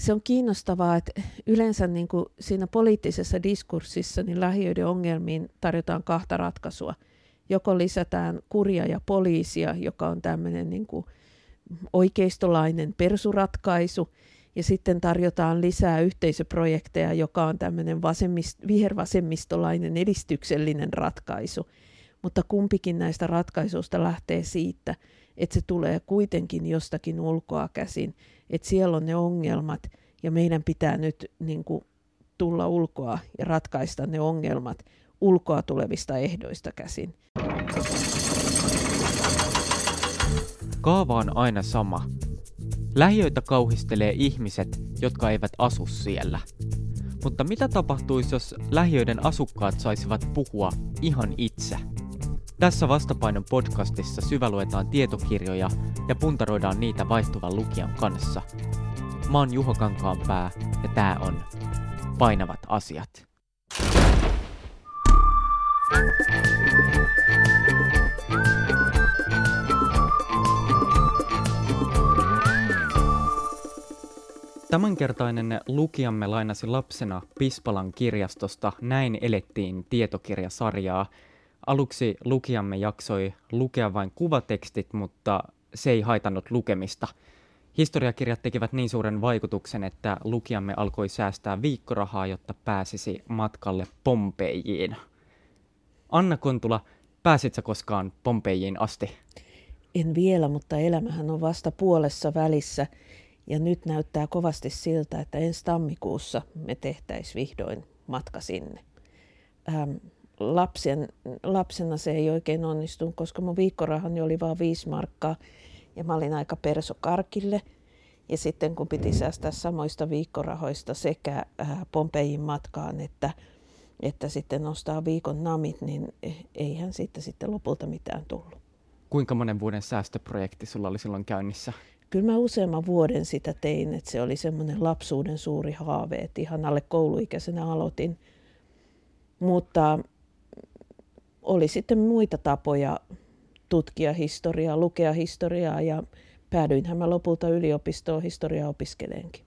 se on kiinnostavaa, että yleensä niin kuin siinä poliittisessa diskurssissa niin lähiöiden ongelmiin tarjotaan kahta ratkaisua. Joko lisätään kurja ja poliisia, joka on tämmöinen niin kuin oikeistolainen persuratkaisu, ja sitten tarjotaan lisää yhteisöprojekteja, joka on tämmöinen vasemmist, vihervasemmistolainen edistyksellinen ratkaisu. Mutta kumpikin näistä ratkaisuista lähtee siitä, että se tulee kuitenkin jostakin ulkoa käsin, että siellä on ne ongelmat ja meidän pitää nyt niin kuin, tulla ulkoa ja ratkaista ne ongelmat ulkoa tulevista ehdoista käsin. Kaava on aina sama. Lähiöitä kauhistelee ihmiset, jotka eivät asu siellä. Mutta mitä tapahtuisi, jos lähiöiden asukkaat saisivat puhua ihan itse? Tässä Vastapainon podcastissa syväluetaan tietokirjoja ja puntaroidaan niitä vaihtuvan lukijan kanssa. Mä oon Juho Kankaanpää ja tää on Painavat asiat. Tämänkertainen lukijamme lainasi lapsena Pispalan kirjastosta Näin elettiin tietokirjasarjaa. Aluksi lukijamme jaksoi lukea vain kuvatekstit, mutta se ei haitannut lukemista. Historiakirjat tekivät niin suuren vaikutuksen, että lukijamme alkoi säästää viikkorahaa, jotta pääsisi matkalle Pompeijiin. Anna Kontula, pääsitkö koskaan Pompeijiin asti? En vielä, mutta elämähän on vasta puolessa välissä – ja nyt näyttää kovasti siltä, että ensi tammikuussa me tehtäisiin vihdoin matka sinne. Ähm, lapsen, lapsena se ei oikein onnistunut, koska mun viikkorahani oli vain viisi markkaa ja mä olin aika perso karkille. Ja sitten kun piti säästää samoista viikkorahoista sekä äh, Pompeiin matkaan että, että sitten nostaa viikon namit, niin eihän siitä sitten lopulta mitään tullut. Kuinka monen vuoden säästöprojekti sulla oli silloin käynnissä? kyllä mä useamman vuoden sitä tein, että se oli semmoinen lapsuuden suuri haave, että ihan alle kouluikäisenä aloitin. Mutta oli sitten muita tapoja tutkia historiaa, lukea historiaa ja päädyinhän mä lopulta yliopistoon historiaa opiskeleenkin.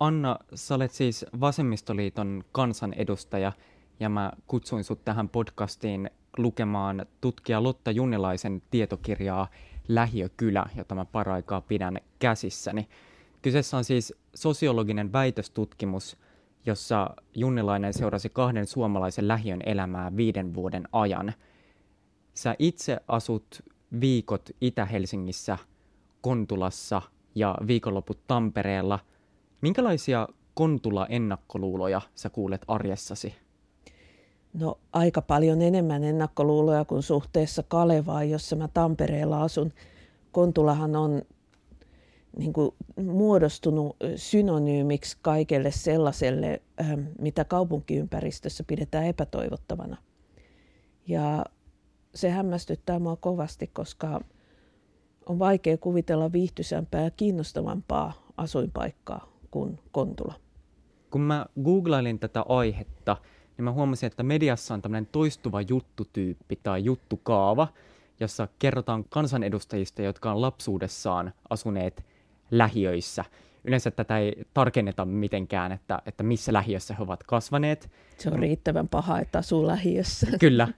Anna, sä olet siis Vasemmistoliiton kansanedustaja ja mä kutsuin sut tähän podcastiin lukemaan tutkija Lotta Junnilaisen tietokirjaa lähiökylä, jota mä paraikaa pidän käsissäni. Kyseessä on siis sosiologinen väitöstutkimus, jossa Junnilainen seurasi kahden suomalaisen lähiön elämää viiden vuoden ajan. Sä itse asut viikot Itä-Helsingissä, Kontulassa ja viikonloput Tampereella. Minkälaisia Kontula-ennakkoluuloja sä kuulet arjessasi? No aika paljon enemmän ennakkoluuloja kuin suhteessa Kalevaan, jossa mä Tampereella asun. Kontulahan on niin kuin, muodostunut synonyymiksi kaikelle sellaiselle, ähm, mitä kaupunkiympäristössä pidetään epätoivottavana. Ja se hämmästyttää mua kovasti, koska on vaikea kuvitella viihtyisämpää ja kiinnostavampaa asuinpaikkaa kuin Kontula. Kun mä googlailin tätä aihetta, niin mä huomasin, että mediassa on tämmöinen toistuva juttutyyppi tai juttukaava, jossa kerrotaan kansanedustajista, jotka on lapsuudessaan asuneet lähiöissä. Yleensä tätä ei tarkenneta mitenkään, että, että missä lähiössä he ovat kasvaneet. Se on riittävän paha, että asuu lähiössä. Kyllä.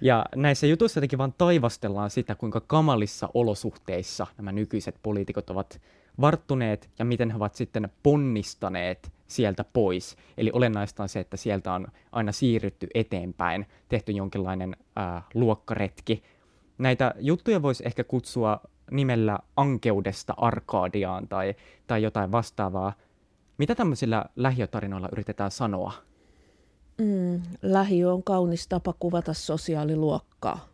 Ja näissä jutuissa jotenkin vaan taivastellaan sitä, kuinka kamalissa olosuhteissa nämä nykyiset poliitikot ovat varttuneet ja miten he ovat sitten ponnistaneet sieltä pois. Eli olennaista on se, että sieltä on aina siirrytty eteenpäin, tehty jonkinlainen ää, luokkaretki. Näitä juttuja voisi ehkä kutsua nimellä ankeudesta Arkadiaan tai, tai jotain vastaavaa. Mitä tämmöisillä lähiötarinoilla yritetään sanoa? Mm, lähiö on kaunis tapa kuvata sosiaaliluokkaa.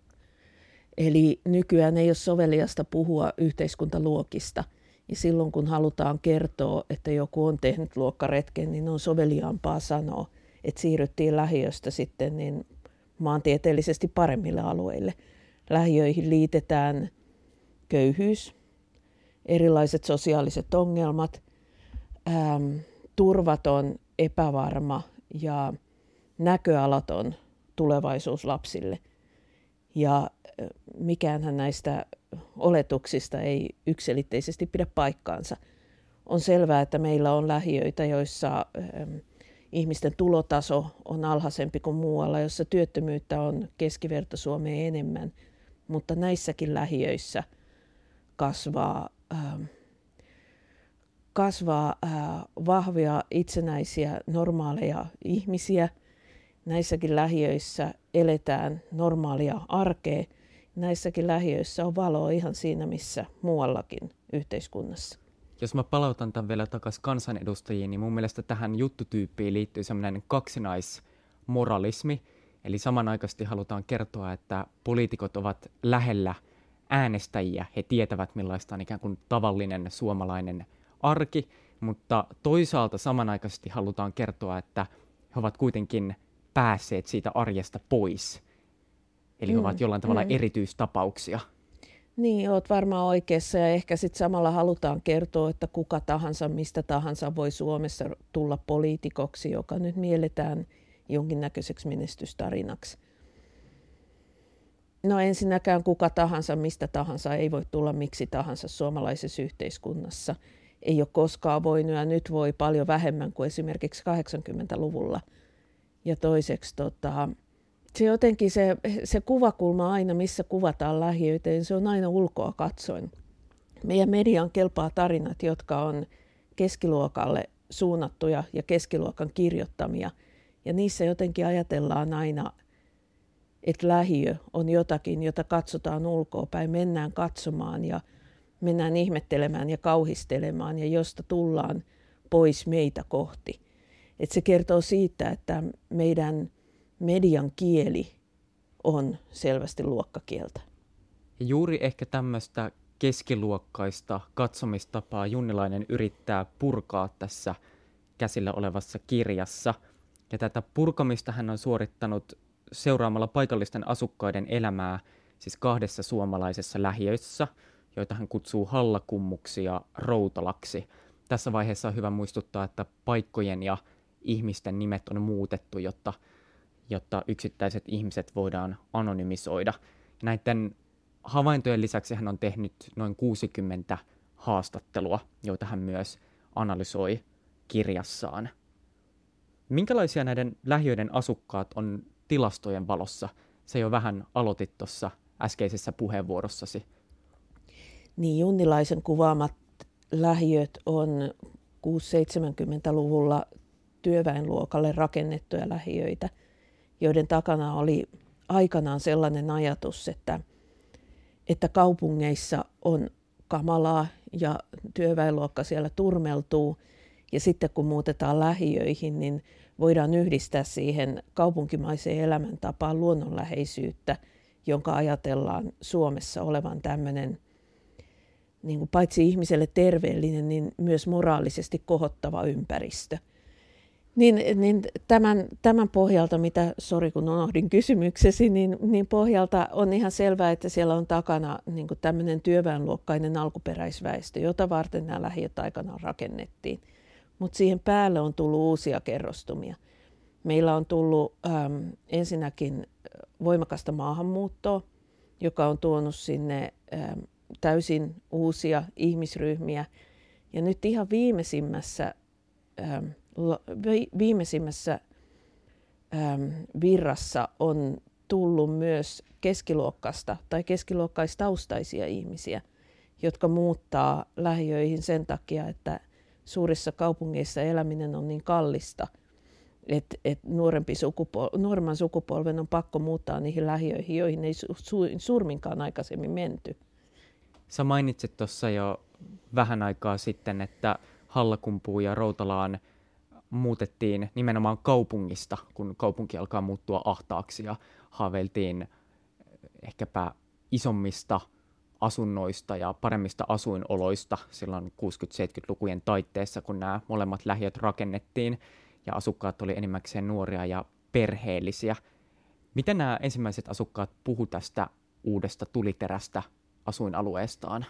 Eli nykyään ei ole soveliasta puhua yhteiskuntaluokista – ja silloin kun halutaan kertoa, että joku on tehnyt luokkaretken, niin on soveliaampaa sanoa, että siirryttiin lähiöstä sitten niin maantieteellisesti paremmille alueille. Lähiöihin liitetään köyhyys, erilaiset sosiaaliset ongelmat, äm, turvaton, epävarma ja näköalaton tulevaisuus lapsille. Ja mikäänhän näistä oletuksista ei yksilitteisesti pidä paikkaansa. on selvää, että meillä on lähiöitä, joissa ähm, ihmisten tulotaso on alhaisempi kuin muualla, jossa työttömyyttä on keskiverto Suomeen enemmän, mutta näissäkin lähiöissä kasvaa, ähm, kasvaa äh, vahvia, itsenäisiä, normaaleja ihmisiä. Näissäkin lähiöissä eletään normaalia arkea. Näissäkin lähiöissä on valoa ihan siinä, missä muuallakin yhteiskunnassa jos mä palautan tämän vielä takaisin kansanedustajiin, niin mun mielestä tähän juttutyyppiin liittyy semmoinen kaksinaismoralismi, eli samanaikaisesti halutaan kertoa, että poliitikot ovat lähellä äänestäjiä, he tietävät millaista on ikään kuin tavallinen suomalainen arki, mutta toisaalta samanaikaisesti halutaan kertoa, että he ovat kuitenkin päässeet siitä arjesta pois. Eli mm, ovat jollain tavalla mm. erityistapauksia. Niin, olet varmaan oikeassa ja ehkä sitten samalla halutaan kertoa, että kuka tahansa, mistä tahansa voi Suomessa tulla poliitikoksi, joka nyt mielletään jonkinnäköiseksi menestystarinaksi. No ensinnäkään kuka tahansa, mistä tahansa ei voi tulla miksi tahansa suomalaisessa yhteiskunnassa. Ei ole koskaan voinut ja nyt voi paljon vähemmän kuin esimerkiksi 80-luvulla. Ja toiseksi tota, se jotenkin se, se kuvakulma aina, missä kuvataan lähiöitä, niin se on aina ulkoa katsoen. Meidän median kelpaa tarinat, jotka on keskiluokalle suunnattuja ja keskiluokan kirjoittamia. Ja niissä jotenkin ajatellaan aina, että lähiö on jotakin, jota katsotaan ulkoa päin, mennään katsomaan ja mennään ihmettelemään ja kauhistelemaan ja josta tullaan pois meitä kohti. Et se kertoo siitä, että meidän median kieli on selvästi luokkakieltä. Ja juuri ehkä tämmöistä keskiluokkaista katsomistapaa Junnilainen yrittää purkaa tässä käsillä olevassa kirjassa. Ja tätä purkamista hän on suorittanut seuraamalla paikallisten asukkaiden elämää siis kahdessa suomalaisessa lähiössä, joita hän kutsuu hallakummuksi ja routalaksi. Tässä vaiheessa on hyvä muistuttaa, että paikkojen ja ihmisten nimet on muutettu, jotta jotta yksittäiset ihmiset voidaan anonymisoida. Näiden havaintojen lisäksi hän on tehnyt noin 60 haastattelua, joita hän myös analysoi kirjassaan. Minkälaisia näiden lähiöiden asukkaat on tilastojen valossa? Se jo vähän aloitit tuossa äskeisessä puheenvuorossasi. Niin, Junnilaisen kuvaamat lähiöt on 6-70-luvulla työväenluokalle rakennettuja lähiöitä – joiden takana oli aikanaan sellainen ajatus, että, että kaupungeissa on kamalaa ja työväenluokka siellä turmeltuu. Ja sitten kun muutetaan lähiöihin, niin voidaan yhdistää siihen kaupunkimaiseen elämäntapaan luonnonläheisyyttä, jonka ajatellaan Suomessa olevan tämmöinen niin kuin paitsi ihmiselle terveellinen, niin myös moraalisesti kohottava ympäristö – niin, niin tämän, tämän pohjalta, mitä, sori kun unohdin kysymyksesi, niin, niin pohjalta on ihan selvää, että siellä on takana niin tämmöinen työväenluokkainen alkuperäisväestö, jota varten nämä lähiöt aikanaan rakennettiin. Mutta siihen päälle on tullut uusia kerrostumia. Meillä on tullut äm, ensinnäkin voimakasta maahanmuuttoa, joka on tuonut sinne äm, täysin uusia ihmisryhmiä. Ja nyt ihan viimeisimmässä äm, viimeisimmässä äm, virrassa on tullut myös keskiluokkasta tai keskiluokkaistaustaisia ihmisiä, jotka muuttaa lähiöihin sen takia, että suurissa kaupungeissa eläminen on niin kallista, että et nuorempi sukupol- nuoremman sukupolven on pakko muuttaa niihin lähiöihin, joihin ei su- surminkaan aikaisemmin menty. Sä mainitsit tuossa jo vähän aikaa sitten, että Hallakumpuun ja Routalaan – muutettiin nimenomaan kaupungista, kun kaupunki alkaa muuttua ahtaaksi ja haaveiltiin ehkäpä isommista asunnoista ja paremmista asuinoloista silloin 60-70-lukujen taitteessa, kun nämä molemmat lähiöt rakennettiin ja asukkaat oli enimmäkseen nuoria ja perheellisiä. Miten nämä ensimmäiset asukkaat puhu tästä uudesta tuliterästä asuinalueestaan?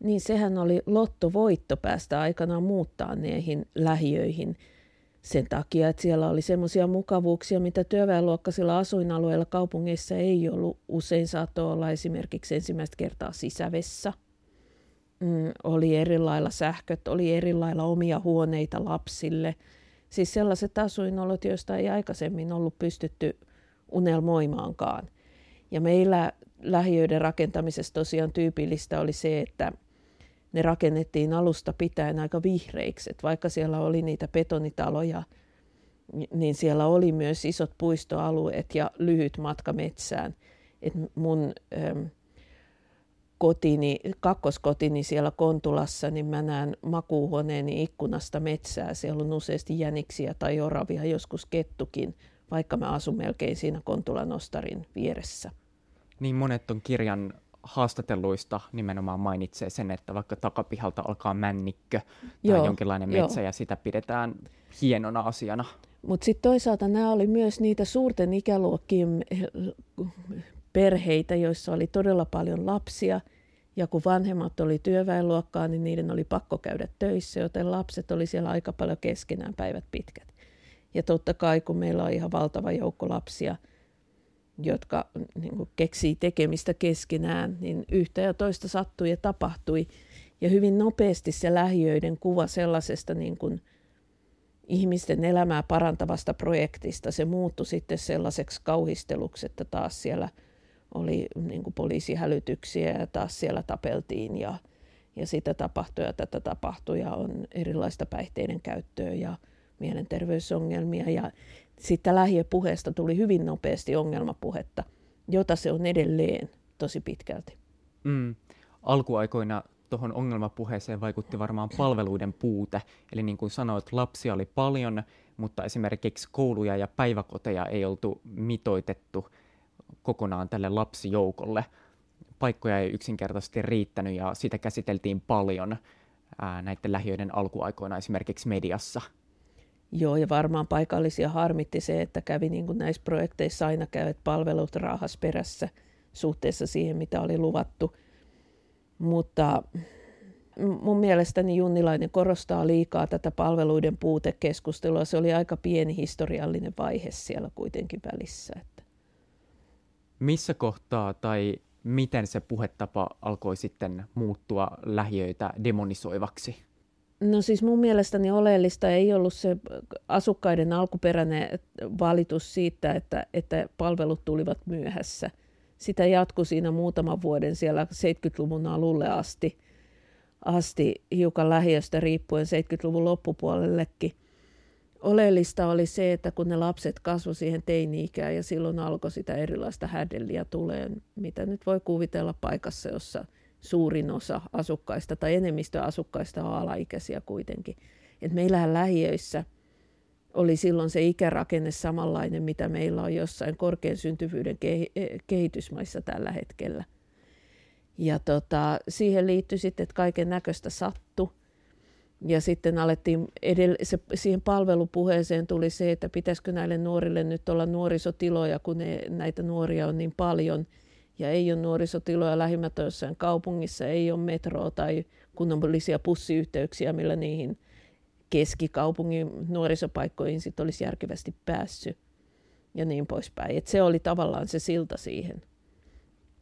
Niin sehän oli lottovoitto päästä aikanaan muuttaa niihin lähiöihin sen takia, että siellä oli semmoisia mukavuuksia, mitä työväenluokkaisilla asuinalueilla kaupungeissa ei ollut. Usein saattoi olla esimerkiksi ensimmäistä kertaa sisävessä. mm, oli eri lailla sähköt, oli eri lailla omia huoneita lapsille. Siis sellaiset asuinolot, joista ei aikaisemmin ollut pystytty unelmoimaankaan. Ja meillä lähiöiden rakentamisessa tosiaan tyypillistä oli se, että ne rakennettiin alusta pitäen aika vihreiksi. Et vaikka siellä oli niitä betonitaloja, niin siellä oli myös isot puistoalueet ja lyhyt matka metsään. Et mun ähm, kotini, kakkoskotini siellä Kontulassa, niin mä näen makuuhuoneeni ikkunasta metsää. Siellä on useasti jäniksiä tai oravia, joskus kettukin, vaikka mä asun melkein siinä Kontulan ostarin vieressä. Niin monet on kirjan haastatelluista nimenomaan mainitsee sen, että vaikka takapihalta alkaa männikkö tai joo, jonkinlainen metsä joo. ja sitä pidetään hienona asiana. Mutta sitten toisaalta nämä oli myös niitä suurten ikäluokkien perheitä, joissa oli todella paljon lapsia. Ja kun vanhemmat oli työväenluokkaa, niin niiden oli pakko käydä töissä, joten lapset oli siellä aika paljon keskenään päivät pitkät. Ja totta kai, kun meillä on ihan valtava joukko lapsia, jotka niin kuin keksii tekemistä keskenään, niin yhtä ja toista sattui ja tapahtui. Ja hyvin nopeasti se lähiöiden kuva sellaisesta niin kuin ihmisten elämää parantavasta projektista, se muuttui sitten sellaiseksi kauhisteluksi, että taas siellä – oli niin kuin poliisihälytyksiä ja taas siellä tapeltiin ja, ja sitä tapahtui ja tätä tapahtui ja on erilaista päihteiden käyttöä ja mielenterveysongelmia ja sitten lähiöpuheesta tuli hyvin nopeasti ongelmapuhetta, jota se on edelleen tosi pitkälti. Mm. Alkuaikoina tuohon ongelmapuheeseen vaikutti varmaan palveluiden puute. Eli niin kuin sanoit, lapsia oli paljon, mutta esimerkiksi kouluja ja päiväkoteja ei oltu mitoitettu kokonaan tälle lapsijoukolle. Paikkoja ei yksinkertaisesti riittänyt ja sitä käsiteltiin paljon ää, näiden lähiöiden alkuaikoina esimerkiksi mediassa. Joo, ja varmaan paikallisia harmitti se, että kävi niin kuin näissä projekteissa aina käyvät palvelut raahas perässä suhteessa siihen, mitä oli luvattu. Mutta mun mielestäni Junnilainen korostaa liikaa tätä palveluiden puutekeskustelua. Se oli aika pieni historiallinen vaihe siellä kuitenkin välissä missä kohtaa tai miten se puhetapa alkoi sitten muuttua lähiöitä demonisoivaksi? No siis mun mielestäni oleellista ei ollut se asukkaiden alkuperäinen valitus siitä, että, että palvelut tulivat myöhässä. Sitä jatkui siinä muutaman vuoden siellä 70-luvun alulle asti, asti hiukan lähiöstä riippuen 70-luvun loppupuolellekin oleellista oli se, että kun ne lapset kasvoivat siihen teini-ikään ja silloin alkoi sitä erilaista hädelliä tulee, mitä nyt voi kuvitella paikassa, jossa suurin osa asukkaista tai enemmistö asukkaista on alaikäisiä kuitenkin. Et meillähän lähiöissä oli silloin se ikärakenne samanlainen, mitä meillä on jossain korkean syntyvyyden kehitysmaissa tällä hetkellä. Ja tota, siihen liittyi sitten, että kaiken näköistä sattui ja sitten alettiin, edell- se, siihen palvelupuheeseen tuli se, että pitäisikö näille nuorille nyt olla nuorisotiloja, kun ne, näitä nuoria on niin paljon. Ja ei ole nuorisotiloja lähimmät jossain kaupungissa, ei ole metroa tai kunnollisia pussiyhteyksiä, millä niihin keskikaupungin nuorisopaikkoihin sit olisi järkevästi päässyt ja niin poispäin. Et se oli tavallaan se silta siihen.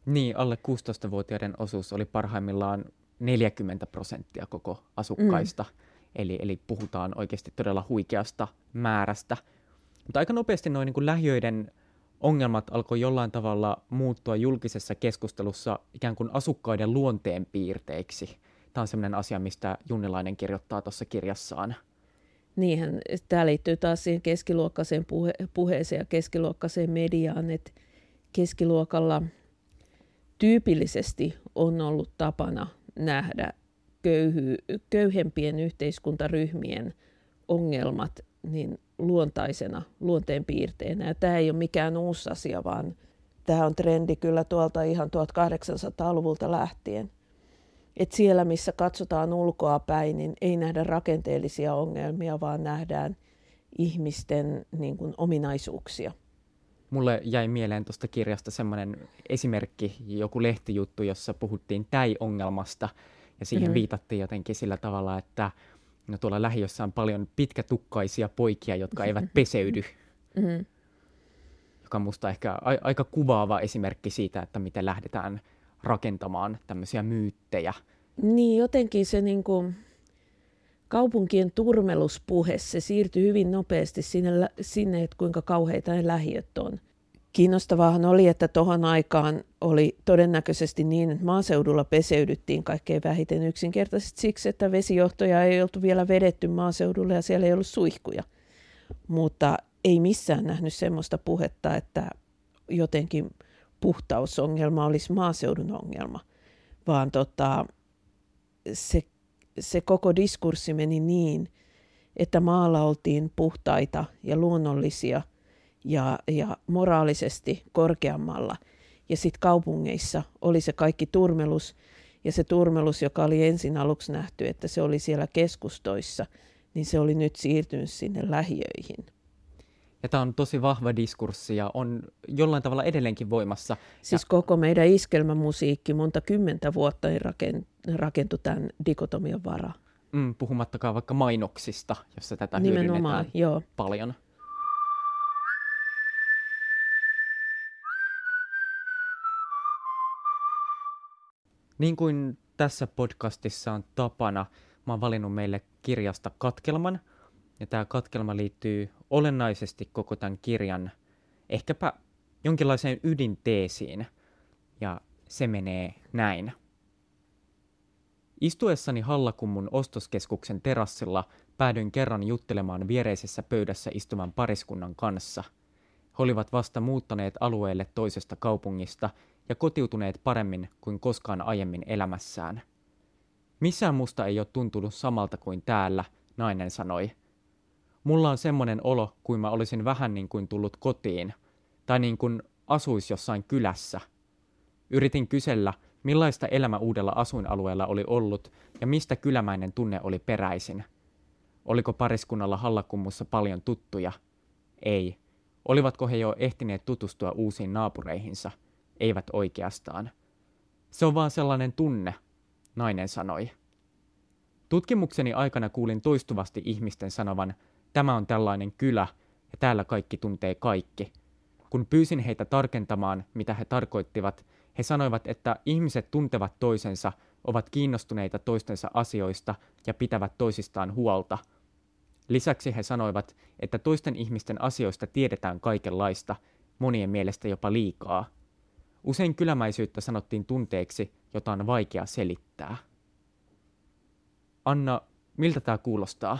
Niin, alle 16-vuotiaiden osuus oli parhaimmillaan 40 prosenttia koko asukkaista. Mm. Eli, eli puhutaan oikeasti todella huikeasta määrästä. Mutta aika nopeasti noin niin lähiöiden ongelmat alkoi jollain tavalla muuttua julkisessa keskustelussa ikään kuin asukkaiden luonteen piirteiksi. Tämä on sellainen asia, mistä Junnilainen kirjoittaa tuossa kirjassaan. Niinhän, tämä liittyy taas siihen keskiluokkaiseen puhe- puheeseen ja keskiluokkaiseen mediaan, että keskiluokalla tyypillisesti on ollut tapana nähdä köyhy, köyhempien yhteiskuntaryhmien ongelmat niin luontaisena luonteenpiirteenä. Ja tämä ei ole mikään uusi asia, vaan tämä on trendi kyllä tuolta ihan 1800-luvulta lähtien. Et siellä, missä katsotaan ulkoa päin, niin ei nähdä rakenteellisia ongelmia, vaan nähdään ihmisten niin kuin, ominaisuuksia. Mulle jäi mieleen tuosta kirjasta semmoinen esimerkki, joku lehtijuttu, jossa puhuttiin täi-ongelmasta ja siihen mm-hmm. viitattiin jotenkin sillä tavalla, että no tuolla lähiössä on paljon pitkätukkaisia poikia, jotka eivät peseydy. Mm-hmm. Joka on musta ehkä a- aika kuvaava esimerkki siitä, että miten lähdetään rakentamaan tämmöisiä myyttejä Niin, jotenkin se niin kuin, kaupunkien turmeluspuhe, se siirtyi hyvin nopeasti sinne, sinne, että kuinka kauheita ne lähiöt on. Kiinnostavaahan oli, että tuohon aikaan oli todennäköisesti niin, että maaseudulla peseydyttiin kaikkein vähiten yksinkertaisesti siksi, että vesijohtoja ei oltu vielä vedetty maaseudulle ja siellä ei ollut suihkuja. Mutta ei missään nähnyt semmoista puhetta, että jotenkin puhtausongelma olisi maaseudun ongelma, vaan tota, se, se koko diskurssi meni niin, että maalla oltiin puhtaita ja luonnollisia ja, ja moraalisesti korkeammalla. Ja sitten kaupungeissa oli se kaikki turmelus, ja se turmelus, joka oli ensin aluksi nähty, että se oli siellä keskustoissa, niin se oli nyt siirtynyt sinne lähiöihin. Ja tämä on tosi vahva diskurssi ja on jollain tavalla edelleenkin voimassa. Siis ja... koko meidän iskelmämusiikki monta kymmentä vuotta rakentui tämän dikotomian varaa. Mm, puhumattakaan vaikka mainoksista, jossa tätä Nimenomaan, joo. paljon. Niin kuin tässä podcastissa on tapana, mä oon valinnut meille kirjasta katkelman. Ja tämä katkelma liittyy olennaisesti koko tämän kirjan ehkäpä jonkinlaiseen ydinteesiin. Ja se menee näin. Istuessani Hallakummun ostoskeskuksen terassilla päädyin kerran juttelemaan viereisessä pöydässä istuvan pariskunnan kanssa. He olivat vasta muuttaneet alueelle toisesta kaupungista ja kotiutuneet paremmin kuin koskaan aiemmin elämässään. Missään musta ei ole tuntunut samalta kuin täällä, nainen sanoi. Mulla on semmoinen olo, kuin mä olisin vähän niin kuin tullut kotiin, tai niin kuin asuis jossain kylässä. Yritin kysellä, millaista elämä uudella asuinalueella oli ollut ja mistä kylämäinen tunne oli peräisin. Oliko pariskunnalla Hallakummussa paljon tuttuja? Ei. Olivatko he jo ehtineet tutustua uusiin naapureihinsa? Eivät oikeastaan. Se on vaan sellainen tunne, nainen sanoi. Tutkimukseni aikana kuulin toistuvasti ihmisten sanovan, tämä on tällainen kylä ja täällä kaikki tuntee kaikki. Kun pyysin heitä tarkentamaan, mitä he tarkoittivat, he sanoivat, että ihmiset tuntevat toisensa, ovat kiinnostuneita toistensa asioista ja pitävät toisistaan huolta. Lisäksi he sanoivat, että toisten ihmisten asioista tiedetään kaikenlaista, monien mielestä jopa liikaa. Usein kylämäisyyttä sanottiin tunteeksi, jota on vaikea selittää. Anna, miltä tämä kuulostaa?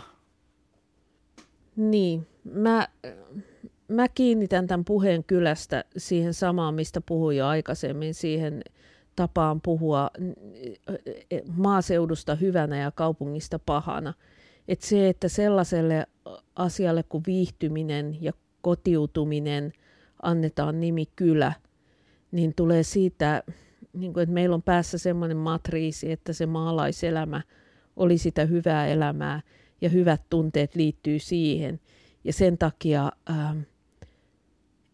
Niin, mä, mä kiinnitän tämän puheen kylästä siihen samaan, mistä puhuin jo aikaisemmin, siihen tapaan puhua maaseudusta hyvänä ja kaupungista pahana. Et se, että sellaiselle asialle kuin viihtyminen ja kotiutuminen annetaan nimi kylä, niin tulee siitä, niin kuin, että meillä on päässä semmoinen matriisi, että se maalaiselämä oli sitä hyvää elämää ja hyvät tunteet liittyy siihen. Ja sen takia ähm,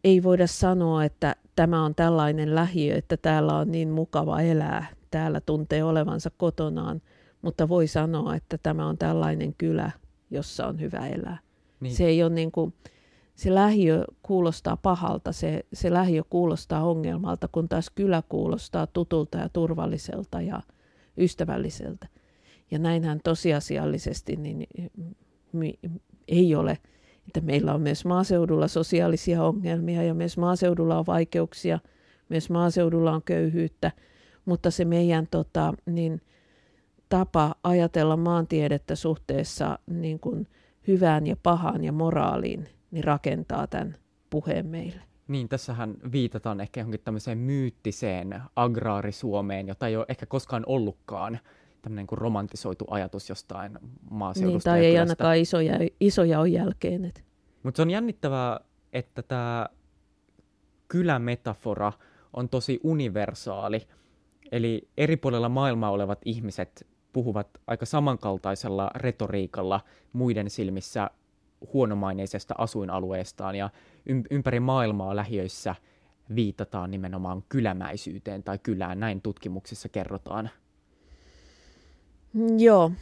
ei voida sanoa, että tämä on tällainen lähiö, että täällä on niin mukava elää, täällä tuntee olevansa kotonaan, mutta voi sanoa, että tämä on tällainen kylä, jossa on hyvä elää. Niin. Se ei ole niin kuin, se lähiö kuulostaa pahalta, se, se lähiö kuulostaa ongelmalta, kun taas kylä kuulostaa tutulta ja turvalliselta ja ystävälliseltä. Ja näinhän tosiasiallisesti niin, mi, ei ole että meillä on myös maaseudulla sosiaalisia ongelmia ja myös maaseudulla on vaikeuksia, myös maaseudulla on köyhyyttä, mutta se meidän tota, niin, tapa ajatella maantiedettä suhteessa niin kuin hyvään ja pahaan ja moraaliin niin rakentaa tämän puheen meille. Niin, tässähän viitataan ehkä johonkin tämmöiseen myyttiseen agraarisuomeen, jota ei ole ehkä koskaan ollutkaan tämmöinen kuin romantisoitu ajatus jostain maaseudusta. Niin, tai ei ainakaan isoja, isoja on jälkeen. Mutta se on jännittävää, että tämä kylämetafora on tosi universaali. Eli eri puolilla maailmaa olevat ihmiset puhuvat aika samankaltaisella retoriikalla muiden silmissä huonomaineisesta asuinalueestaan ja ympäri maailmaa lähiöissä viitataan nimenomaan kylämäisyyteen tai kylään, näin tutkimuksissa kerrotaan. Joo,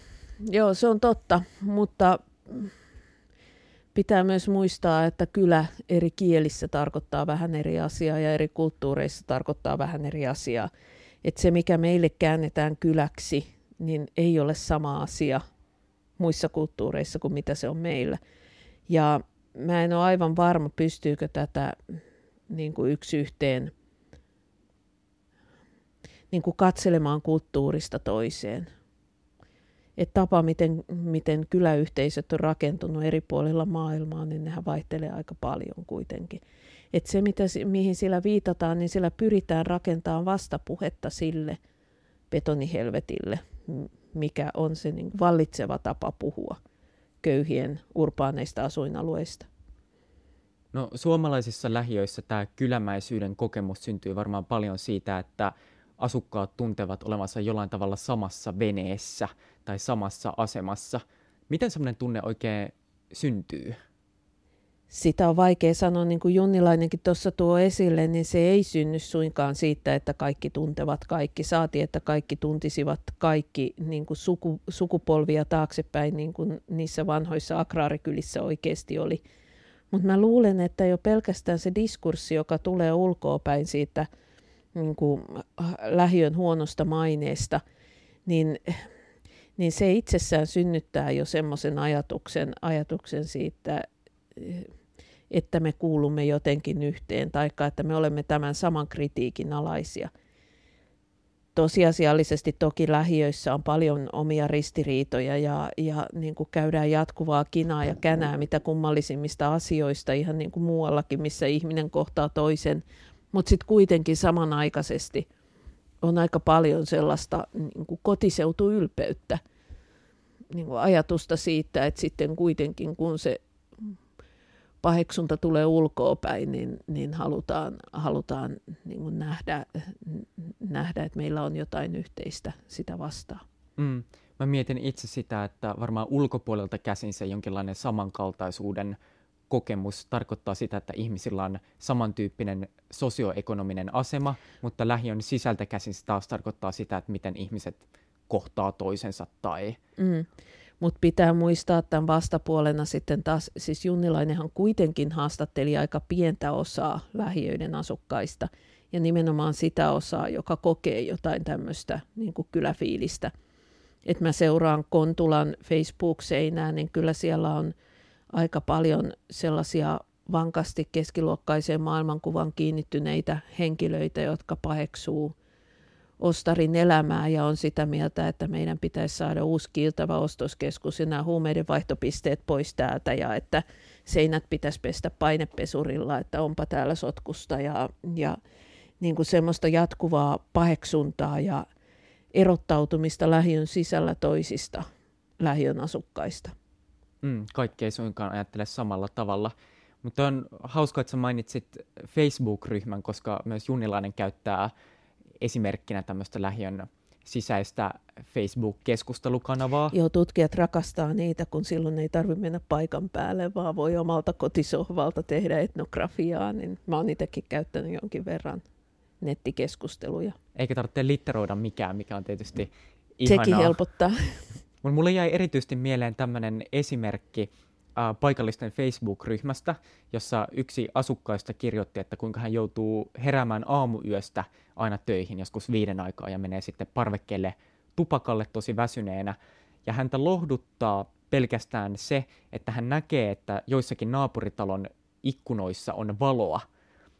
joo se on totta, mutta pitää myös muistaa, että kylä eri kielissä tarkoittaa vähän eri asiaa ja eri kulttuureissa tarkoittaa vähän eri asiaa. Että se, mikä meille käännetään kyläksi, niin ei ole sama asia muissa kulttuureissa kuin mitä se on meillä. Ja mä en ole aivan varma, pystyykö tätä niin kuin yksi yhteen niin kuin katselemaan kulttuurista toiseen. Et tapa, miten, miten kyläyhteisöt on rakentunut eri puolilla maailmaa, niin nehän vaihtelee aika paljon kuitenkin. Et se, mitä, mihin sillä viitataan, niin sillä pyritään rakentamaan vastapuhetta sille betonihelvetille, mikä on se niin vallitseva tapa puhua köyhien urbaaneista asuinalueista. No suomalaisissa lähiöissä tämä kylämäisyyden kokemus syntyy varmaan paljon siitä, että asukkaat tuntevat olevansa jollain tavalla samassa veneessä tai samassa asemassa. Miten semmoinen tunne oikein syntyy? Sitä on vaikea sanoa, niin kuin Junnilainenkin tuossa tuo esille, niin se ei synny suinkaan siitä, että kaikki tuntevat kaikki. Saati, että kaikki tuntisivat kaikki niin kuin suku, sukupolvia taaksepäin, niin kuin niissä vanhoissa agraarikylissä oikeasti oli. Mutta mä luulen, että jo pelkästään se diskurssi, joka tulee ulkoapäin siitä niin kuin lähiön huonosta maineesta, niin, niin se itsessään synnyttää jo semmoisen ajatuksen, ajatuksen siitä, että me kuulumme jotenkin yhteen, tai että me olemme tämän saman kritiikin alaisia. Tosiasiallisesti toki lähiöissä on paljon omia ristiriitoja ja, ja niin kuin käydään jatkuvaa kinaa ja känää mitä kummallisimmista asioista ihan niin kuin muuallakin, missä ihminen kohtaa toisen, mutta sitten kuitenkin samanaikaisesti on aika paljon sellaista niin kuin kotiseutuylpeyttä, niin kuin ajatusta siitä, että sitten kuitenkin kun se paheksunta tulee ulkoa päin, niin, niin halutaan, halutaan niin kuin nähdä, nähdä, että meillä on jotain yhteistä sitä vastaan. Mm. Mä mietin itse sitä, että varmaan ulkopuolelta käsin se jonkinlainen samankaltaisuuden kokemus tarkoittaa sitä, että ihmisillä on samantyyppinen sosioekonominen asema, mutta lähiön sisältä käsin se taas tarkoittaa sitä, että miten ihmiset kohtaa toisensa tai... Mm. Mutta pitää muistaa tämän vastapuolena sitten taas, siis Junnilainenhan kuitenkin haastatteli aika pientä osaa lähiöiden asukkaista ja nimenomaan sitä osaa, joka kokee jotain tämmöistä niin kyläfiilistä. Että mä seuraan Kontulan Facebook-seinää, niin kyllä siellä on aika paljon sellaisia vankasti keskiluokkaiseen maailmankuvan kiinnittyneitä henkilöitä, jotka paheksuu – ostarin elämää ja on sitä mieltä, että meidän pitäisi saada uusi kiiltävä ostoskeskus ja nämä huumeiden vaihtopisteet pois täältä ja että seinät pitäisi pestä painepesurilla, että onpa täällä sotkusta ja, ja niin kuin semmoista jatkuvaa paheksuntaa ja erottautumista lähiön sisällä toisista lähiön asukkaista. Mm, kaikki ei suinkaan ajattele samalla tavalla. Mutta on hauska, että sä mainitsit Facebook-ryhmän, koska myös Junilainen käyttää esimerkkinä tämmöistä lähiön sisäistä Facebook-keskustelukanavaa. Joo, tutkijat rakastaa niitä, kun silloin ei tarvitse mennä paikan päälle, vaan voi omalta kotisohvalta tehdä etnografiaa, niin mä oon itsekin käyttänyt jonkin verran nettikeskusteluja. Eikä tarvitse litteroida mikään, mikä on tietysti ihanaa. Sekin helpottaa. Mutta mulle jäi erityisesti mieleen tämmöinen esimerkki, paikallisten Facebook-ryhmästä, jossa yksi asukkaista kirjoitti, että kuinka hän joutuu heräämään aamuyöstä aina töihin joskus viiden aikaa ja menee sitten parvekkeelle tupakalle tosi väsyneenä. Ja häntä lohduttaa pelkästään se, että hän näkee, että joissakin naapuritalon ikkunoissa on valoa.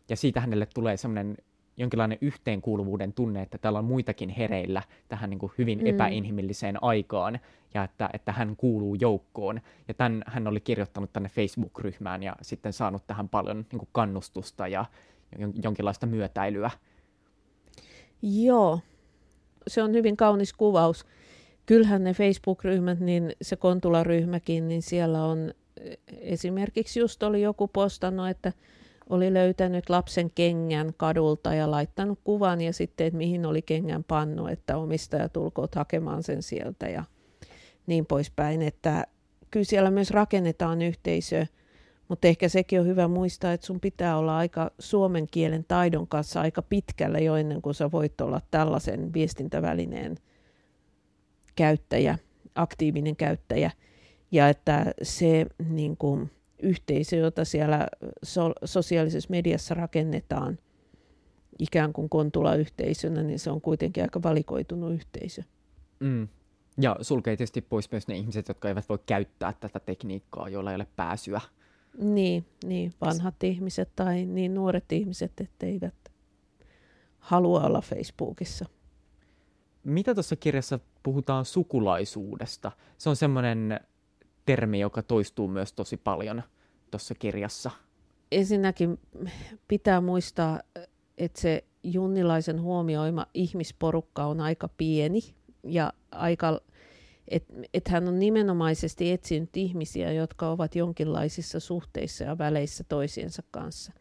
Ja siitä hänelle tulee semmoinen jonkinlainen yhteenkuuluvuuden tunne, että täällä on muitakin hereillä tähän niin kuin hyvin mm. epäinhimilliseen aikaan ja että, että hän kuuluu joukkoon. Ja tämän hän oli kirjoittanut tänne Facebook-ryhmään ja sitten saanut tähän paljon niin kuin kannustusta ja jonkinlaista myötäilyä. Joo, se on hyvin kaunis kuvaus. Kyllähän ne Facebook-ryhmät, niin se Kontula-ryhmäkin, niin siellä on esimerkiksi just oli joku postannut, että oli löytänyt lapsen kengän kadulta ja laittanut kuvan ja sitten, että mihin oli kengän pannu, että omistaja tulkoot hakemaan sen sieltä ja niin poispäin. Että kyllä siellä myös rakennetaan yhteisö, mutta ehkä sekin on hyvä muistaa, että sun pitää olla aika suomen kielen taidon kanssa aika pitkällä jo ennen kuin sä voit olla tällaisen viestintävälineen käyttäjä, aktiivinen käyttäjä. Ja että se niin kuin, yhteisö, jota siellä so- sosiaalisessa mediassa rakennetaan ikään kuin kontula-yhteisönä, niin se on kuitenkin aika valikoitunut yhteisö. Mm. Ja sulkee tietysti pois myös ne ihmiset, jotka eivät voi käyttää tätä tekniikkaa, joilla ei ole pääsyä. Niin, niin vanhat ihmiset tai niin nuoret ihmiset, etteivät halua olla Facebookissa. Mitä tuossa kirjassa puhutaan sukulaisuudesta? Se on semmoinen termi, joka toistuu myös tosi paljon tuossa kirjassa. Ensinnäkin pitää muistaa, että se junnilaisen huomioima ihmisporukka on aika pieni ja aika, että et hän on nimenomaisesti etsinyt ihmisiä, jotka ovat jonkinlaisissa suhteissa ja väleissä toisiensa kanssa.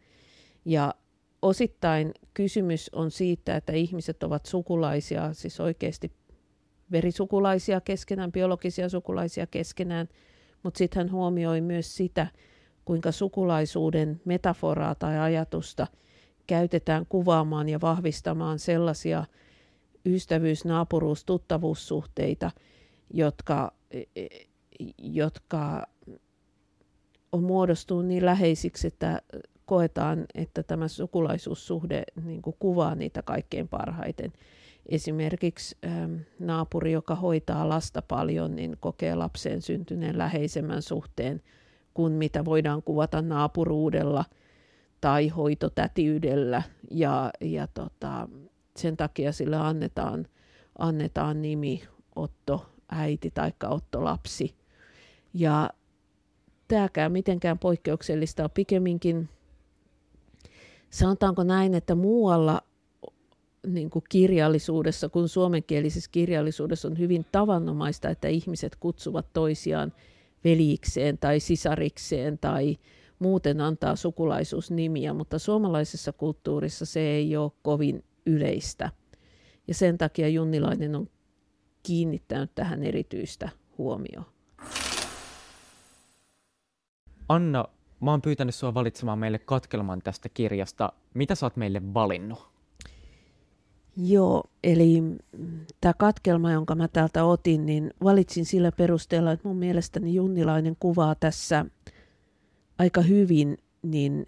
Ja osittain kysymys on siitä, että ihmiset ovat sukulaisia, siis oikeasti verisukulaisia keskenään, biologisia sukulaisia keskenään, mutta sitten hän huomioi myös sitä, kuinka sukulaisuuden metaforaa tai ajatusta käytetään kuvaamaan ja vahvistamaan sellaisia ystävyys-, naapuruus-, tuttavuussuhteita, jotka, jotka on muodostunut niin läheisiksi, että koetaan, että tämä sukulaisuussuhde niin kuin kuvaa niitä kaikkein parhaiten. Esimerkiksi ähm, naapuri, joka hoitaa lasta paljon, niin kokee lapseen syntyneen läheisemmän suhteen kuin mitä voidaan kuvata naapuruudella tai hoitotätiydellä. Ja, ja tota, sen takia sille annetaan, annetaan nimi Otto äiti tai Otto lapsi. Ja tämäkään mitenkään poikkeuksellista on pikemminkin sanotaanko näin, että muualla niin kuin kirjallisuudessa kuin suomenkielisessä kirjallisuudessa on hyvin tavanomaista, että ihmiset kutsuvat toisiaan velikseen tai sisarikseen tai muuten antaa sukulaisuusnimiä, mutta suomalaisessa kulttuurissa se ei ole kovin yleistä. Ja sen takia Junnilainen on kiinnittänyt tähän erityistä huomioon. Anna, Mä oon pyytänyt sua valitsemaan meille katkelman tästä kirjasta. Mitä sä oot meille valinnut? Joo, eli tämä katkelma, jonka mä täältä otin, niin valitsin sillä perusteella, että mun mielestäni Junnilainen kuvaa tässä aika hyvin niin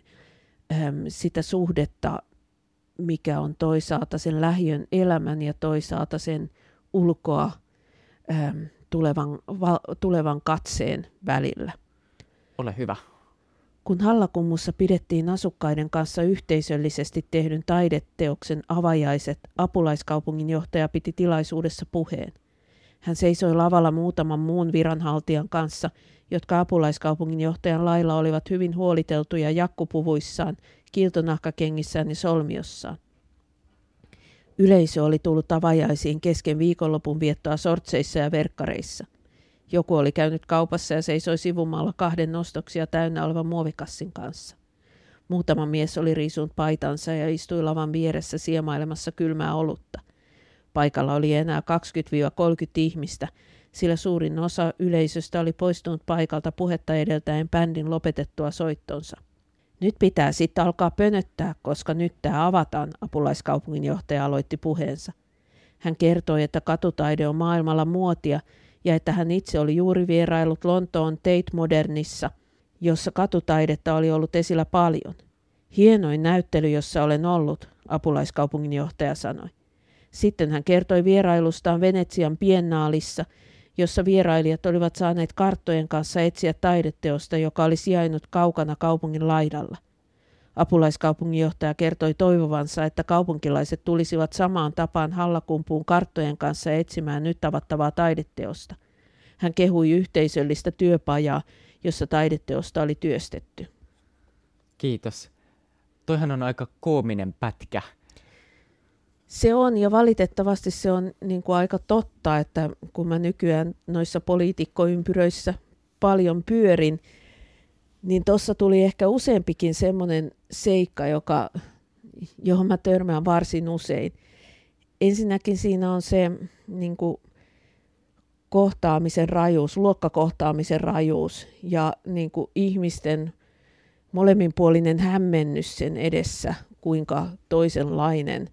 äm, sitä suhdetta, mikä on toisaalta sen lähiön elämän ja toisaalta sen ulkoa äm, tulevan, va, tulevan katseen välillä. Ole hyvä. Kun Hallakummussa pidettiin asukkaiden kanssa yhteisöllisesti tehdyn taideteoksen avajaiset, apulaiskaupunginjohtaja piti tilaisuudessa puheen. Hän seisoi lavalla muutaman muun viranhaltijan kanssa, jotka apulaiskaupunginjohtajan lailla olivat hyvin huoliteltuja jakkupuvuissaan, kiiltonahkakengissään ja solmiossaan. Yleisö oli tullut avajaisiin kesken viikonlopun viettoa sortseissa ja verkkareissa – joku oli käynyt kaupassa ja seisoi sivumalla kahden nostoksia täynnä olevan muovikassin kanssa. Muutama mies oli riisunut paitansa ja istui lavan vieressä siemailemassa kylmää olutta. Paikalla oli enää 20-30 ihmistä, sillä suurin osa yleisöstä oli poistunut paikalta puhetta edeltäen bändin lopetettua soittonsa. Nyt pitää sitten alkaa pönöttää, koska nyt tämä avataan, apulaiskaupunginjohtaja aloitti puheensa. Hän kertoi, että katutaide on maailmalla muotia ja että hän itse oli juuri vierailut Lontoon Tate Modernissa, jossa katutaidetta oli ollut esillä paljon. Hienoin näyttely, jossa olen ollut, apulaiskaupunginjohtaja sanoi. Sitten hän kertoi vierailustaan Venetsian piennaalissa, jossa vierailijat olivat saaneet karttojen kanssa etsiä taideteosta, joka oli sijainnut kaukana kaupungin laidalla. Apulaiskaupunginjohtaja kertoi toivovansa, että kaupunkilaiset tulisivat samaan tapaan hallakumpuun karttojen kanssa etsimään nyt tavattavaa taideteosta. Hän kehui yhteisöllistä työpajaa, jossa taideteosta oli työstetty. Kiitos. Toihan on aika koominen pätkä. Se on, ja valitettavasti se on niin kuin aika totta, että kun mä nykyään noissa poliitikkoympyröissä paljon pyörin, niin tuossa tuli ehkä useampikin semmoinen seikka, joka, johon mä törmään varsin usein. Ensinnäkin siinä on se niin kuin, kohtaamisen rajuus, luokkakohtaamisen rajuus ja niin kuin, ihmisten molemminpuolinen hämmennys sen edessä, kuinka toisenlainen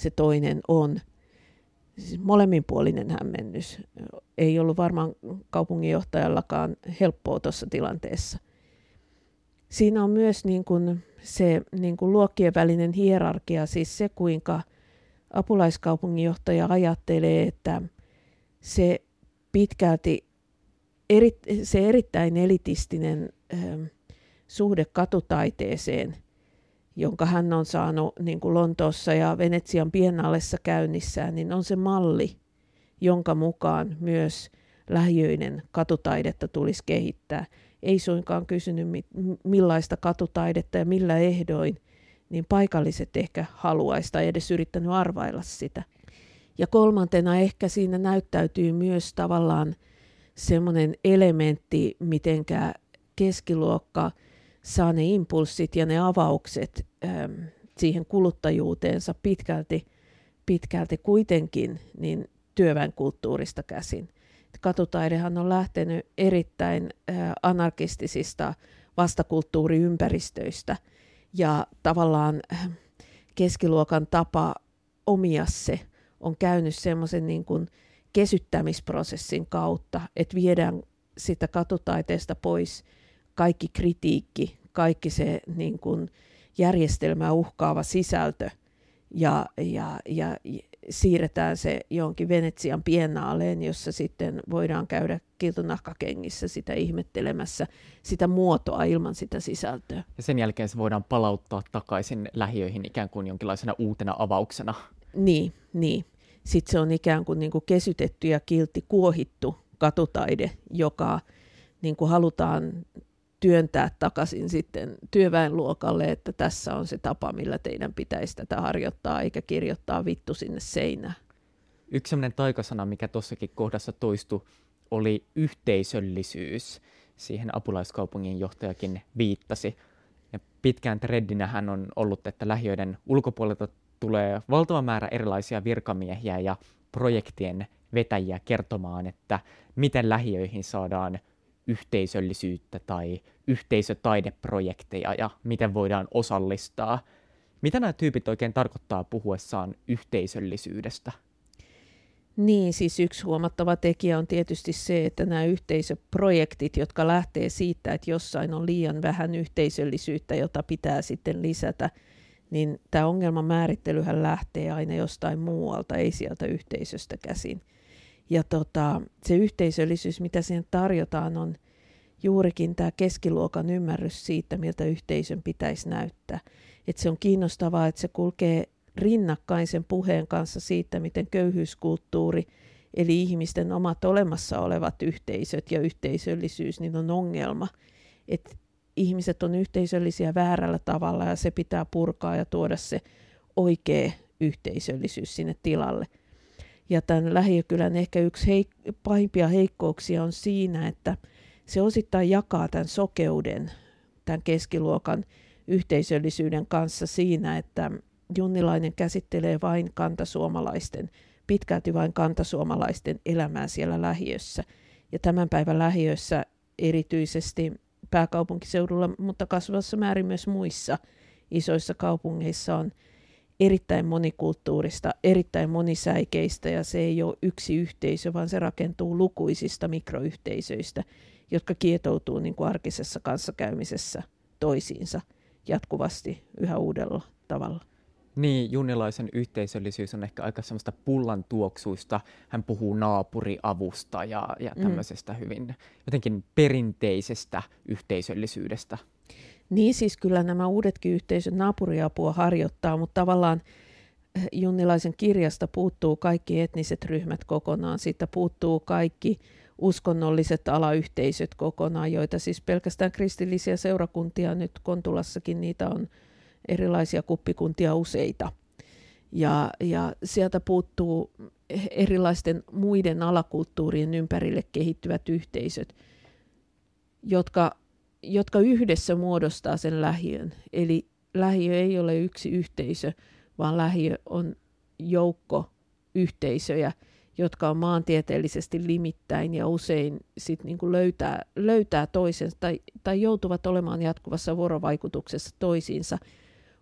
se toinen on. Siis molemminpuolinen hämmennys. Ei ollut varmaan kaupunginjohtajallakaan helppoa tuossa tilanteessa – siinä on myös niin kuin se niin kuin luokkien välinen hierarkia, siis se kuinka apulaiskaupunginjohtaja ajattelee, että se pitkälti eri, se erittäin elitistinen ähm, suhde katutaiteeseen, jonka hän on saanut niin kuin Lontoossa ja Venetsian biennaalessa käynnissään, niin on se malli, jonka mukaan myös lähiöiden katutaidetta tulisi kehittää. Ei suinkaan kysynyt millaista katutaidetta ja millä ehdoin, niin paikalliset ehkä haluaisi tai edes yrittänyt arvailla sitä. Ja kolmantena ehkä siinä näyttäytyy myös tavallaan semmoinen elementti, mitenkä keskiluokka saa ne impulssit ja ne avaukset ähm, siihen kuluttajuuteensa pitkälti, pitkälti kuitenkin niin työväenkulttuurista käsin. Katutaidehan on lähtenyt erittäin äh, anarkistisista vastakulttuuriympäristöistä ja tavallaan äh, keskiluokan tapa omia se on käynyt semmoisen niin kuin kesyttämisprosessin kautta, että viedään sitä katutaiteesta pois kaikki kritiikki, kaikki se niin kuin järjestelmää uhkaava sisältö ja, ja, ja siirretään se johonkin Venetsian piennaaleen, jossa sitten voidaan käydä kiltonahkakengissä sitä ihmettelemässä sitä muotoa ilman sitä sisältöä. Ja sen jälkeen se voidaan palauttaa takaisin lähiöihin ikään kuin jonkinlaisena uutena avauksena. Niin, niin sitten se on ikään kuin, niin kuin kesytetty ja kiltti kuohittu katutaide, joka niin kuin halutaan työntää takaisin sitten työväenluokalle, että tässä on se tapa, millä teidän pitäisi tätä harjoittaa, eikä kirjoittaa vittu sinne seinään. Yksi sellainen taikasana, mikä tuossakin kohdassa toistui, oli yhteisöllisyys. Siihen apulaiskaupungin johtajakin viittasi. Ja pitkään treddinähän on ollut, että lähiöiden ulkopuolelta tulee valtava määrä erilaisia virkamiehiä ja projektien vetäjiä kertomaan, että miten lähiöihin saadaan yhteisöllisyyttä tai yhteisötaideprojekteja ja miten voidaan osallistaa. Mitä nämä tyypit oikein tarkoittaa puhuessaan yhteisöllisyydestä? Niin, siis yksi huomattava tekijä on tietysti se, että nämä yhteisöprojektit, jotka lähtee siitä, että jossain on liian vähän yhteisöllisyyttä, jota pitää sitten lisätä – niin tämä ongelman määrittelyhän lähtee aina jostain muualta, ei sieltä yhteisöstä käsin. Ja tota, se yhteisöllisyys, mitä siihen tarjotaan, on juurikin tämä keskiluokan ymmärrys siitä, miltä yhteisön pitäisi näyttää. Et se on kiinnostavaa, että se kulkee rinnakkain sen puheen kanssa siitä, miten köyhyyskulttuuri, eli ihmisten omat olemassa olevat yhteisöt ja yhteisöllisyys, niin on ongelma. Et ihmiset on yhteisöllisiä väärällä tavalla ja se pitää purkaa ja tuoda se oikea yhteisöllisyys sinne tilalle. Ja tämän lähiökylän ehkä yksi heik- pahimpia heikkouksia on siinä, että se osittain jakaa tämän sokeuden, tämän keskiluokan yhteisöllisyyden kanssa siinä, että Junnilainen käsittelee vain kantasuomalaisten, pitkälti vain kantasuomalaisten elämää siellä lähiössä. Ja tämän päivän lähiössä erityisesti pääkaupunkiseudulla, mutta kasvavassa määrin myös muissa isoissa kaupungeissa on erittäin monikulttuurista, erittäin monisäikeistä ja se ei ole yksi yhteisö, vaan se rakentuu lukuisista mikroyhteisöistä, jotka kietoutuu niin kuin arkisessa kanssakäymisessä toisiinsa jatkuvasti yhä uudella tavalla. Niin, junilaisen yhteisöllisyys on ehkä aika semmoista pullan tuoksuista. Hän puhuu naapuriavusta ja, ja mm. tämmöisestä mm. hyvin jotenkin perinteisestä yhteisöllisyydestä. Niin siis kyllä nämä uudetkin yhteisöt naapuriapua harjoittaa, mutta tavallaan eh, Junnilaisen kirjasta puuttuu kaikki etniset ryhmät kokonaan. Siitä puuttuu kaikki uskonnolliset alayhteisöt kokonaan, joita siis pelkästään kristillisiä seurakuntia nyt Kontulassakin niitä on erilaisia kuppikuntia useita. Ja, ja sieltä puuttuu erilaisten muiden alakulttuurien ympärille kehittyvät yhteisöt, jotka, jotka yhdessä muodostaa sen lähiön. Eli lähiö ei ole yksi yhteisö, vaan lähiö on joukko yhteisöjä, jotka on maantieteellisesti limittäin ja usein sit niinku löytää, löytää toisensa tai, tai joutuvat olemaan jatkuvassa vuorovaikutuksessa toisiinsa –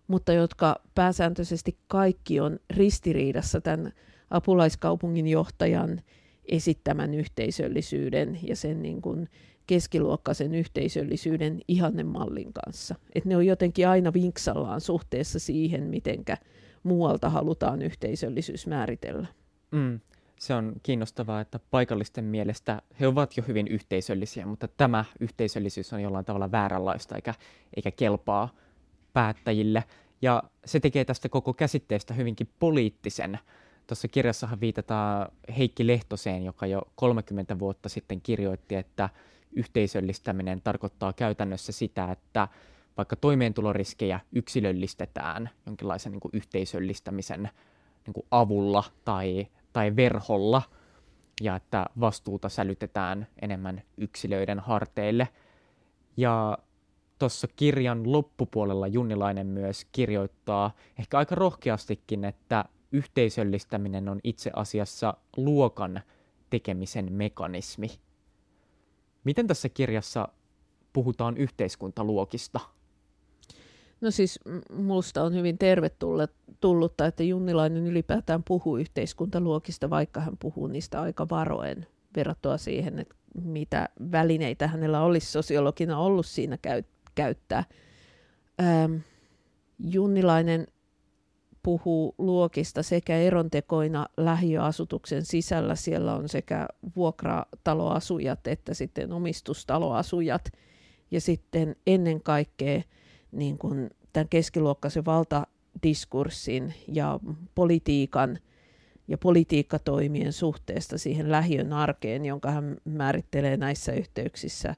mutta jotka pääsääntöisesti kaikki on ristiriidassa tämän apulaiskaupungin johtajan esittämän yhteisöllisyyden ja sen niin kuin keskiluokkaisen yhteisöllisyyden ihannemallin kanssa. Et ne on jotenkin aina vinksallaan suhteessa siihen, mitenkä muualta halutaan yhteisöllisyys määritellä. Mm. se on kiinnostavaa, että paikallisten mielestä he ovat jo hyvin yhteisöllisiä, mutta tämä yhteisöllisyys on jollain tavalla vääränlaista eikä, eikä kelpaa päättäjille. Ja se tekee tästä koko käsitteestä hyvinkin poliittisen. Tuossa kirjassahan viitataan Heikki Lehtoseen, joka jo 30 vuotta sitten kirjoitti, että yhteisöllistäminen tarkoittaa käytännössä sitä, että vaikka toimeentuloriskejä yksilöllistetään jonkinlaisen niin kuin yhteisöllistämisen niin kuin avulla tai, tai verholla, ja että vastuuta sälytetään enemmän yksilöiden harteille. Ja tuossa kirjan loppupuolella Junnilainen myös kirjoittaa ehkä aika rohkeastikin, että yhteisöllistäminen on itse asiassa luokan tekemisen mekanismi. Miten tässä kirjassa puhutaan yhteiskuntaluokista? No siis musta on hyvin tervetullutta, että Junnilainen ylipäätään puhuu yhteiskuntaluokista, vaikka hän puhuu niistä aika varoen verrattuna siihen, että mitä välineitä hänellä olisi sosiologina ollut siinä käy, käyttää. Ähm, Junnilainen puhuu luokista sekä erontekoina lähiöasutuksen sisällä. Siellä on sekä vuokrataloasujat että sitten omistustaloasujat. Ja sitten ennen kaikkea niin kuin tämän keskiluokkaisen valtadiskurssin ja politiikan ja politiikkatoimien suhteesta siihen lähiön arkeen, jonka hän määrittelee näissä yhteyksissä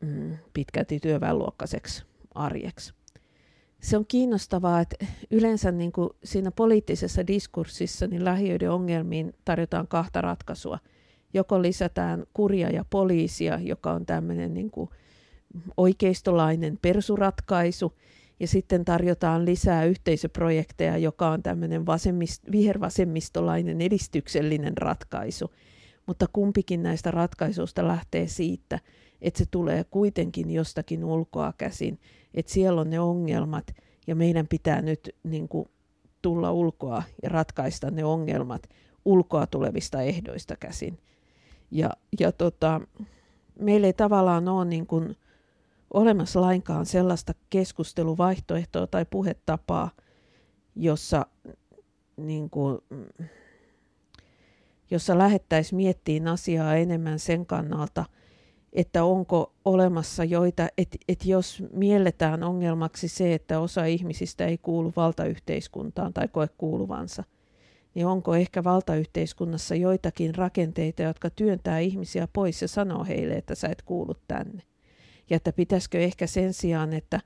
mm, pitkälti työväenluokkaiseksi arjeksi se on kiinnostavaa, että yleensä niin kuin siinä poliittisessa diskurssissa niin lähiöiden ongelmiin tarjotaan kahta ratkaisua. Joko lisätään kuria ja poliisia, joka on tämmöinen niin kuin oikeistolainen persuratkaisu, ja sitten tarjotaan lisää yhteisöprojekteja, joka on tämmöinen vasemmist, vihervasemmistolainen edistyksellinen ratkaisu. Mutta kumpikin näistä ratkaisuista lähtee siitä, että se tulee kuitenkin jostakin ulkoa käsin, että siellä on ne ongelmat ja meidän pitää nyt niin kuin, tulla ulkoa ja ratkaista ne ongelmat ulkoa tulevista ehdoista käsin. Ja, ja tota, meillä ei tavallaan ole niin kuin, olemassa lainkaan sellaista keskusteluvaihtoehtoa tai puhetapaa, jossa, niin kuin, jossa lähettäisiin miettiin asiaa enemmän sen kannalta – että onko olemassa joita, että et jos mielletään ongelmaksi se, että osa ihmisistä ei kuulu valtayhteiskuntaan tai koe kuuluvansa, niin onko ehkä valtayhteiskunnassa joitakin rakenteita, jotka työntää ihmisiä pois ja sanoo heille, että sä et kuulu tänne. Ja että pitäisikö ehkä sen sijaan, että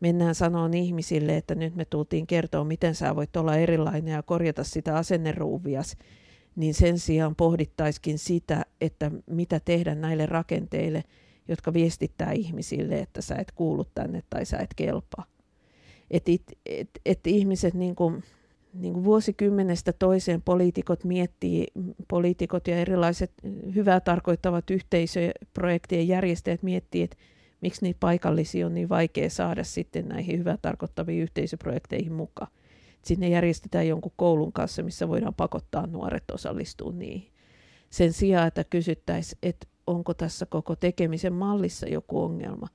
mennään sanoon ihmisille, että nyt me tultiin kertoa, miten sä voit olla erilainen ja korjata sitä asenneruuvias, niin sen sijaan pohdittaisikin sitä, että mitä tehdä näille rakenteille, jotka viestittää ihmisille, että sä et kuulu tänne tai sä et kelpaa. Että et, et, et ihmiset niin kuin, niin kuin vuosikymmenestä toiseen poliitikot miettii, poliitikot ja erilaiset hyvää tarkoittavat yhteisöprojektien järjestäjät miettii, että miksi niitä paikallisia on niin vaikea saada sitten näihin hyvää tarkoittaviin yhteisöprojekteihin mukaan sinne järjestetään jonkun koulun kanssa, missä voidaan pakottaa nuoret osallistumaan niihin. Sen sijaan, että kysyttäisiin, että onko tässä koko tekemisen mallissa joku ongelma,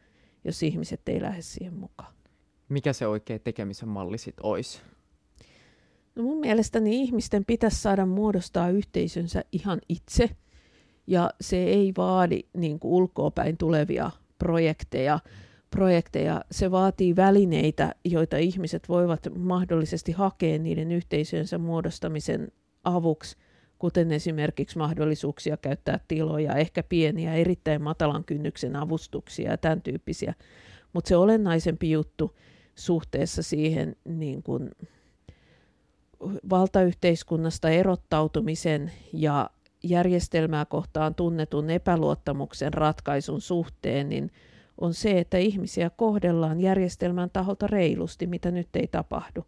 jos ihmiset ei lähde siihen mukaan. Mikä se oikea tekemisen malli sitten olisi? No mun mielestäni ihmisten pitäisi saada muodostaa yhteisönsä ihan itse. Ja se ei vaadi niin kuin ulkoopäin tulevia projekteja, projekteja. Se vaatii välineitä, joita ihmiset voivat mahdollisesti hakea niiden yhteisönsä muodostamisen avuksi, kuten esimerkiksi mahdollisuuksia käyttää tiloja, ehkä pieniä, erittäin matalan kynnyksen avustuksia ja tämän tyyppisiä. Mutta se olennaisempi juttu suhteessa siihen niin kun valtayhteiskunnasta erottautumisen ja järjestelmää kohtaan tunnetun epäluottamuksen ratkaisun suhteen, niin – on se, että ihmisiä kohdellaan järjestelmän taholta reilusti, mitä nyt ei tapahdu.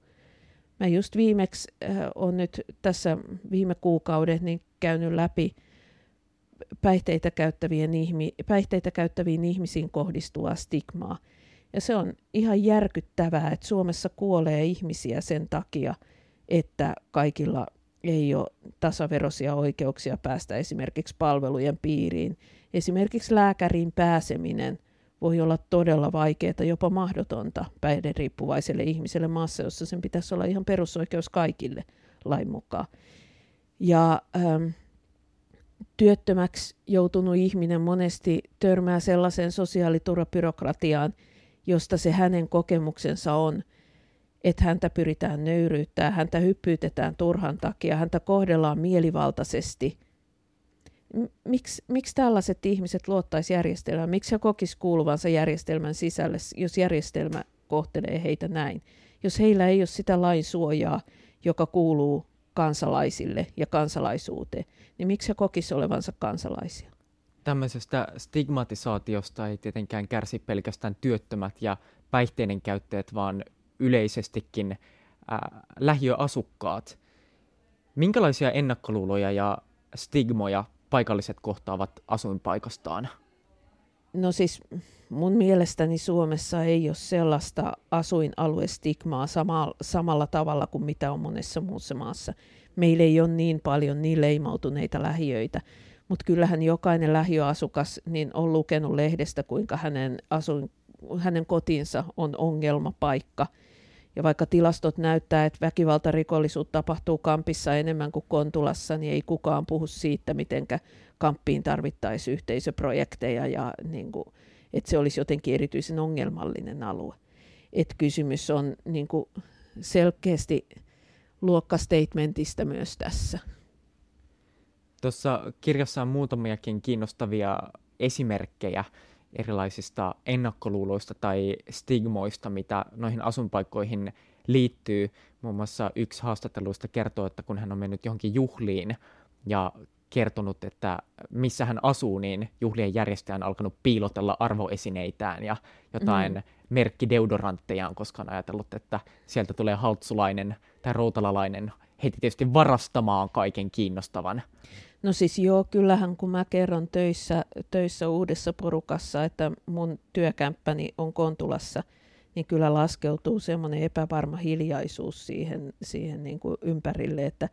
Mä just viimeksi äh, on nyt tässä viime kuukaudet niin käynyt läpi päihteitä, käyttävien ihmi, päihteitä käyttäviin ihmisiin kohdistuvaa stigmaa. Ja se on ihan järkyttävää, että Suomessa kuolee ihmisiä sen takia, että kaikilla ei ole tasaveroisia oikeuksia päästä esimerkiksi palvelujen piiriin. Esimerkiksi lääkäriin pääseminen – voi olla todella vaikeaa, jopa mahdotonta päihderiippuvaiselle ihmiselle maassa, jossa sen pitäisi olla ihan perusoikeus kaikille lain mukaan. Ja ähm, työttömäksi joutunut ihminen monesti törmää sellaiseen sosiaaliturvabyrokratiaan, josta se hänen kokemuksensa on, että häntä pyritään nöyryyttää, häntä hyppyytetään turhan takia, häntä kohdellaan mielivaltaisesti. Miksi, miksi tällaiset ihmiset luottaisi järjestelmään? Miksi he kokis kuuluvansa järjestelmän sisälle, jos järjestelmä kohtelee heitä näin? Jos heillä ei ole sitä lainsuojaa, joka kuuluu kansalaisille ja kansalaisuuteen, niin miksi he kokisivat olevansa kansalaisia? Tämmöisestä stigmatisaatiosta ei tietenkään kärsi pelkästään työttömät ja päihteiden käyttäjät, vaan yleisestikin äh, lähiöasukkaat. Minkälaisia ennakkoluuloja ja stigmoja paikalliset kohtaavat asuinpaikastaan? No siis mun mielestäni Suomessa ei ole sellaista asuinaluestigmaa sama, samalla tavalla kuin mitä on monessa muussa maassa. Meillä ei ole niin paljon niin leimautuneita lähiöitä, mutta kyllähän jokainen lähiöasukas niin on lukenut lehdestä, kuinka hänen, asuin, hänen kotinsa on ongelmapaikka. Ja vaikka tilastot näyttää, että väkivaltarikollisuutta tapahtuu kampissa enemmän kuin Kontulassa, niin ei kukaan puhu siitä, miten kamppiin tarvittaisiin yhteisöprojekteja ja niin kuin, että se olisi jotenkin erityisen ongelmallinen alue. Et kysymys on niin kuin selkeästi luokkastatementista myös tässä. Tuossa kirjassa on muutamiakin kiinnostavia esimerkkejä erilaisista ennakkoluuloista tai stigmoista, mitä noihin asunpaikkoihin liittyy. Muun muassa yksi haastatteluista kertoo, että kun hän on mennyt johonkin juhliin ja kertonut, että missä hän asuu, niin juhlien järjestäjä on alkanut piilotella arvoesineitään ja jotain mm. merkkideodoranttejaan, koska on ajatellut, että sieltä tulee haltsulainen tai routalalainen heti tietysti varastamaan kaiken kiinnostavan. No siis joo, kyllähän kun mä kerron töissä, töissä uudessa porukassa, että mun työkämppäni on Kontulassa, niin kyllä laskeutuu semmoinen epävarma hiljaisuus siihen, siihen niin kuin ympärille, että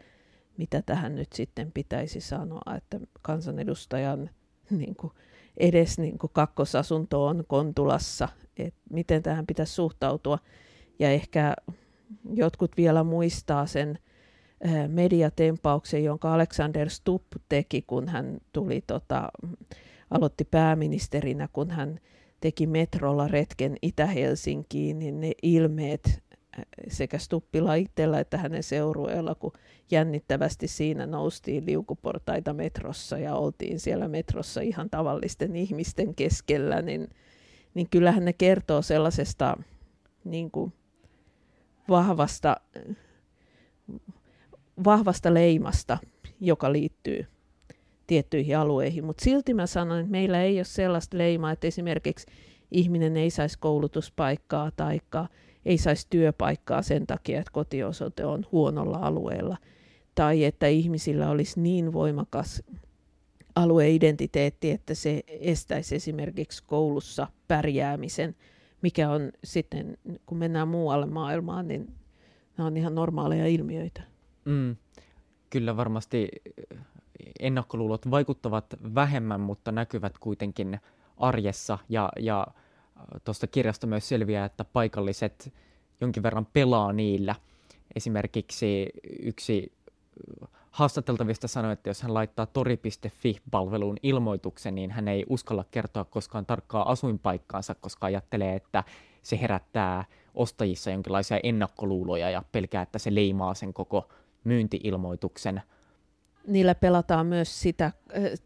mitä tähän nyt sitten pitäisi sanoa, että kansanedustajan niin kuin, edes niin kuin kakkosasunto on Kontulassa, että miten tähän pitäisi suhtautua. Ja ehkä jotkut vielä muistaa sen mediatempauksen, jonka Alexander Stubb teki, kun hän tuli, tota, aloitti pääministerinä, kun hän teki metrolla retken Itä-Helsinkiin, niin ne ilmeet sekä Stuppila itsellä että hänen seurueella, kun jännittävästi siinä noustiin liukuportaita metrossa ja oltiin siellä metrossa ihan tavallisten ihmisten keskellä, niin, niin kyllähän ne kertoo sellaisesta niin kuin vahvasta, vahvasta leimasta, joka liittyy tiettyihin alueihin. Mutta silti mä sanon, että meillä ei ole sellaista leimaa, että esimerkiksi ihminen ei saisi koulutuspaikkaa tai ei saisi työpaikkaa sen takia, että kotiosoite on huonolla alueella, tai että ihmisillä olisi niin voimakas alueidentiteetti, että se estäisi esimerkiksi koulussa pärjäämisen, mikä on sitten, kun mennään muualle maailmaan, niin nämä on ihan normaaleja ilmiöitä. Mm, kyllä varmasti ennakkoluulot vaikuttavat vähemmän, mutta näkyvät kuitenkin arjessa ja, ja tuosta kirjasta myös selviää, että paikalliset jonkin verran pelaa niillä. Esimerkiksi yksi haastateltavista sanoi, että jos hän laittaa tori.fi-palveluun ilmoituksen, niin hän ei uskalla kertoa koskaan tarkkaa asuinpaikkaansa, koska ajattelee, että se herättää ostajissa jonkinlaisia ennakkoluuloja ja pelkää, että se leimaa sen koko myyntiilmoituksen. Niillä pelataan myös sitä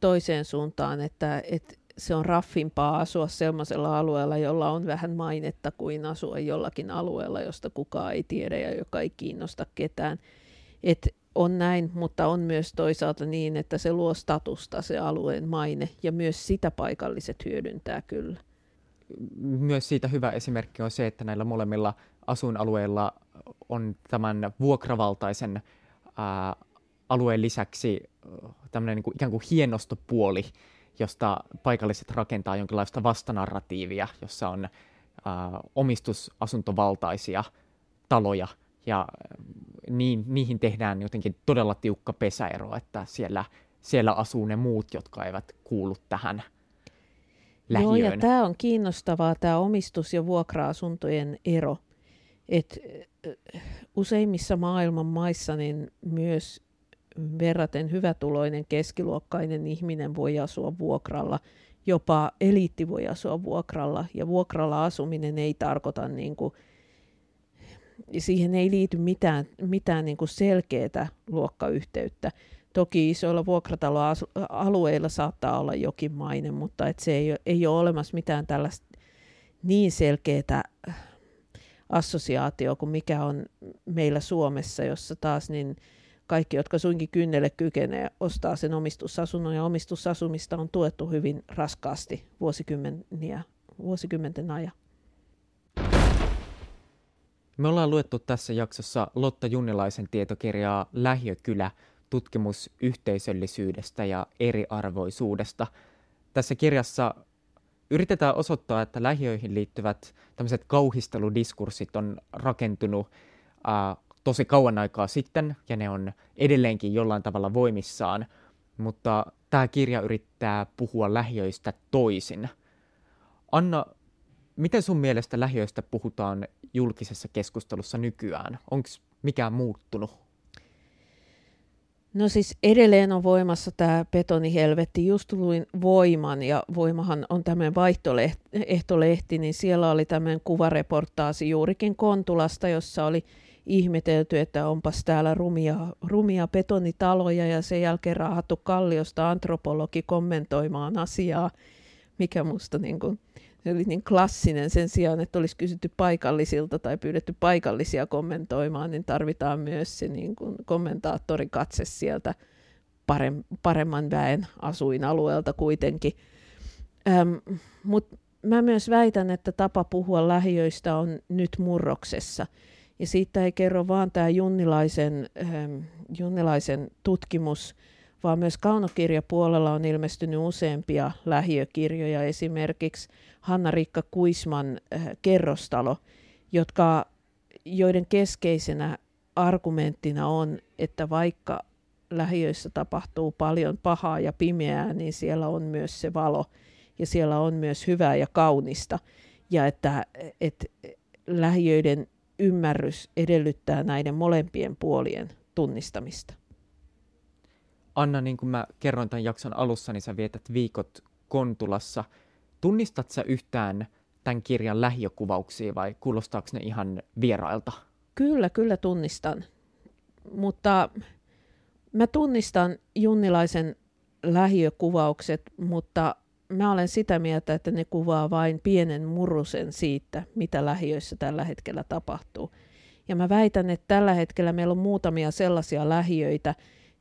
toiseen suuntaan, että, että se on raffimpaa asua sellaisella alueella, jolla on vähän mainetta kuin asua jollakin alueella, josta kukaan ei tiedä ja joka ei kiinnosta ketään. Et on näin, mutta on myös toisaalta niin, että se luo statusta se alueen maine ja myös sitä paikalliset hyödyntää kyllä. Myös siitä hyvä esimerkki on se, että näillä molemmilla asuinalueilla on tämän vuokravaltaisen ää, alueen lisäksi tämmöinen niin kuin, ikään kuin hienostopuoli, josta paikalliset rakentaa jonkinlaista vastanarratiivia, jossa on äh, omistusasuntovaltaisia taloja ja niin, niihin tehdään jotenkin todella tiukka pesäero, että siellä, siellä asuu ne muut, jotka eivät kuulu tähän lähiöön. Joo, ja tämä on kiinnostavaa, tämä omistus- ja vuokra-asuntojen ero. Et useimmissa maailman maissa niin myös verraten hyvätuloinen keskiluokkainen ihminen voi asua vuokralla, jopa eliitti voi asua vuokralla, ja vuokralla asuminen ei tarkoita niin kuin, siihen ei liity mitään, mitään niin kuin selkeää luokkayhteyttä. Toki isoilla vuokrataloalueilla saattaa olla jokin maine, mutta et se ei, ei ole olemassa mitään tällaista niin selkeää assosiaatio kuin mikä on meillä Suomessa, jossa taas niin kaikki, jotka suinkin kynnelle kykenee, ostaa sen omistusasunnon ja omistusasumista on tuettu hyvin raskaasti vuosikymmeniä, vuosikymmenten ajan. Me ollaan luettu tässä jaksossa Lotta Junnilaisen tietokirjaa Lähiökylä, tutkimus yhteisöllisyydestä ja eriarvoisuudesta. Tässä kirjassa yritetään osoittaa, että lähiöihin liittyvät tämmöiset kauhisteludiskurssit on rakentunut äh, tosi kauan aikaa sitten ja ne on edelleenkin jollain tavalla voimissaan, mutta tämä kirja yrittää puhua lähiöistä toisin. Anna, miten sun mielestä lähiöistä puhutaan julkisessa keskustelussa nykyään? Onko mikään muuttunut? No siis edelleen on voimassa tämä betonihelvetti. Just luin Voiman, ja Voimahan on tämmöinen vaihtoehtolehti, niin siellä oli tämmöinen kuvareportaasi juurikin Kontulasta, jossa oli ihmetelty, että onpas täällä rumia, rumia betonitaloja ja sen jälkeen raahattu kalliosta antropologi kommentoimaan asiaa, mikä musta niin kuin, se oli niin klassinen sen sijaan, että olisi kysytty paikallisilta tai pyydetty paikallisia kommentoimaan, niin tarvitaan myös se niin kuin kommentaattorikatse sieltä paremman väen asuinalueelta kuitenkin. Ähm, Mutta mä myös väitän, että tapa puhua lähiöistä on nyt murroksessa. Ja siitä ei kerro vaan tämä Junnilaisen, ähm, Junnilaisen tutkimus, vaan myös kaunokirjapuolella on ilmestynyt useampia lähiökirjoja, esimerkiksi Hanna-Riikka Kuisman äh, kerrostalo, jotka, joiden keskeisenä argumenttina on, että vaikka lähiöissä tapahtuu paljon pahaa ja pimeää, niin siellä on myös se valo ja siellä on myös hyvää ja kaunista. Ja että, että lähiöiden ymmärrys edellyttää näiden molempien puolien tunnistamista. Anna, niin kuin mä kerroin tämän jakson alussa, niin sä vietät viikot Kontulassa. Tunnistat sä yhtään tämän kirjan lähiökuvauksia vai kuulostaako ne ihan vierailta? Kyllä, kyllä tunnistan. Mutta mä tunnistan Junnilaisen lähiökuvaukset, mutta mä olen sitä mieltä, että ne kuvaa vain pienen murusen siitä, mitä lähiöissä tällä hetkellä tapahtuu. Ja mä väitän, että tällä hetkellä meillä on muutamia sellaisia lähiöitä,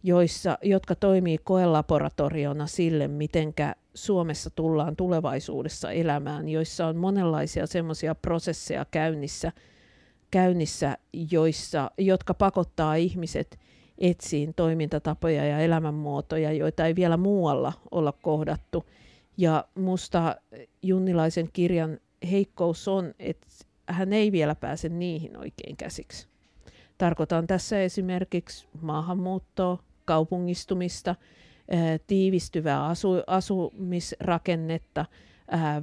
joissa, jotka toimii koelaboratoriona sille, mitenkä Suomessa tullaan tulevaisuudessa elämään, joissa on monenlaisia semmoisia prosesseja käynnissä, käynnissä joissa, jotka pakottaa ihmiset etsiin toimintatapoja ja elämänmuotoja, joita ei vielä muualla olla kohdattu. Ja musta Junnilaisen kirjan heikkous on, että hän ei vielä pääse niihin oikein käsiksi. Tarkoitan tässä esimerkiksi maahanmuuttoa, kaupungistumista, tiivistyvää asu, asumisrakennetta,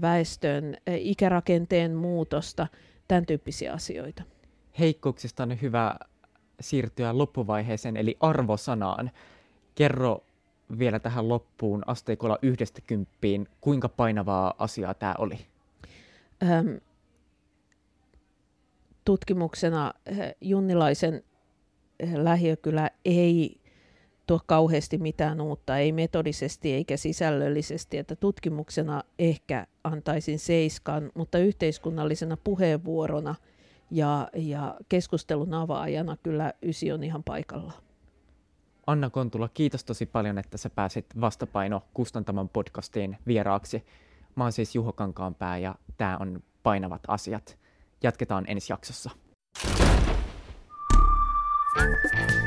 väestön ikärakenteen muutosta, tämän tyyppisiä asioita. Heikkouksista on hyvä siirtyä loppuvaiheeseen, eli arvosanaan. Kerro vielä tähän loppuun asteikolla yhdestä kymppiin, kuinka painavaa asiaa tämä oli? Ähm, tutkimuksena Junnilaisen lähiökylä ei tuo kauheasti mitään uutta, ei metodisesti eikä sisällöllisesti, että tutkimuksena ehkä antaisin seiskan, mutta yhteiskunnallisena puheenvuorona ja, ja keskustelun avaajana kyllä ysi on ihan paikalla. Anna Kontula, kiitos tosi paljon, että sä pääsit vastapaino kustantaman podcastiin vieraaksi. Mä oon siis Juho Kankaanpää ja tämä on Painavat asiat. Jatketaan ensi jaksossa. Thank you.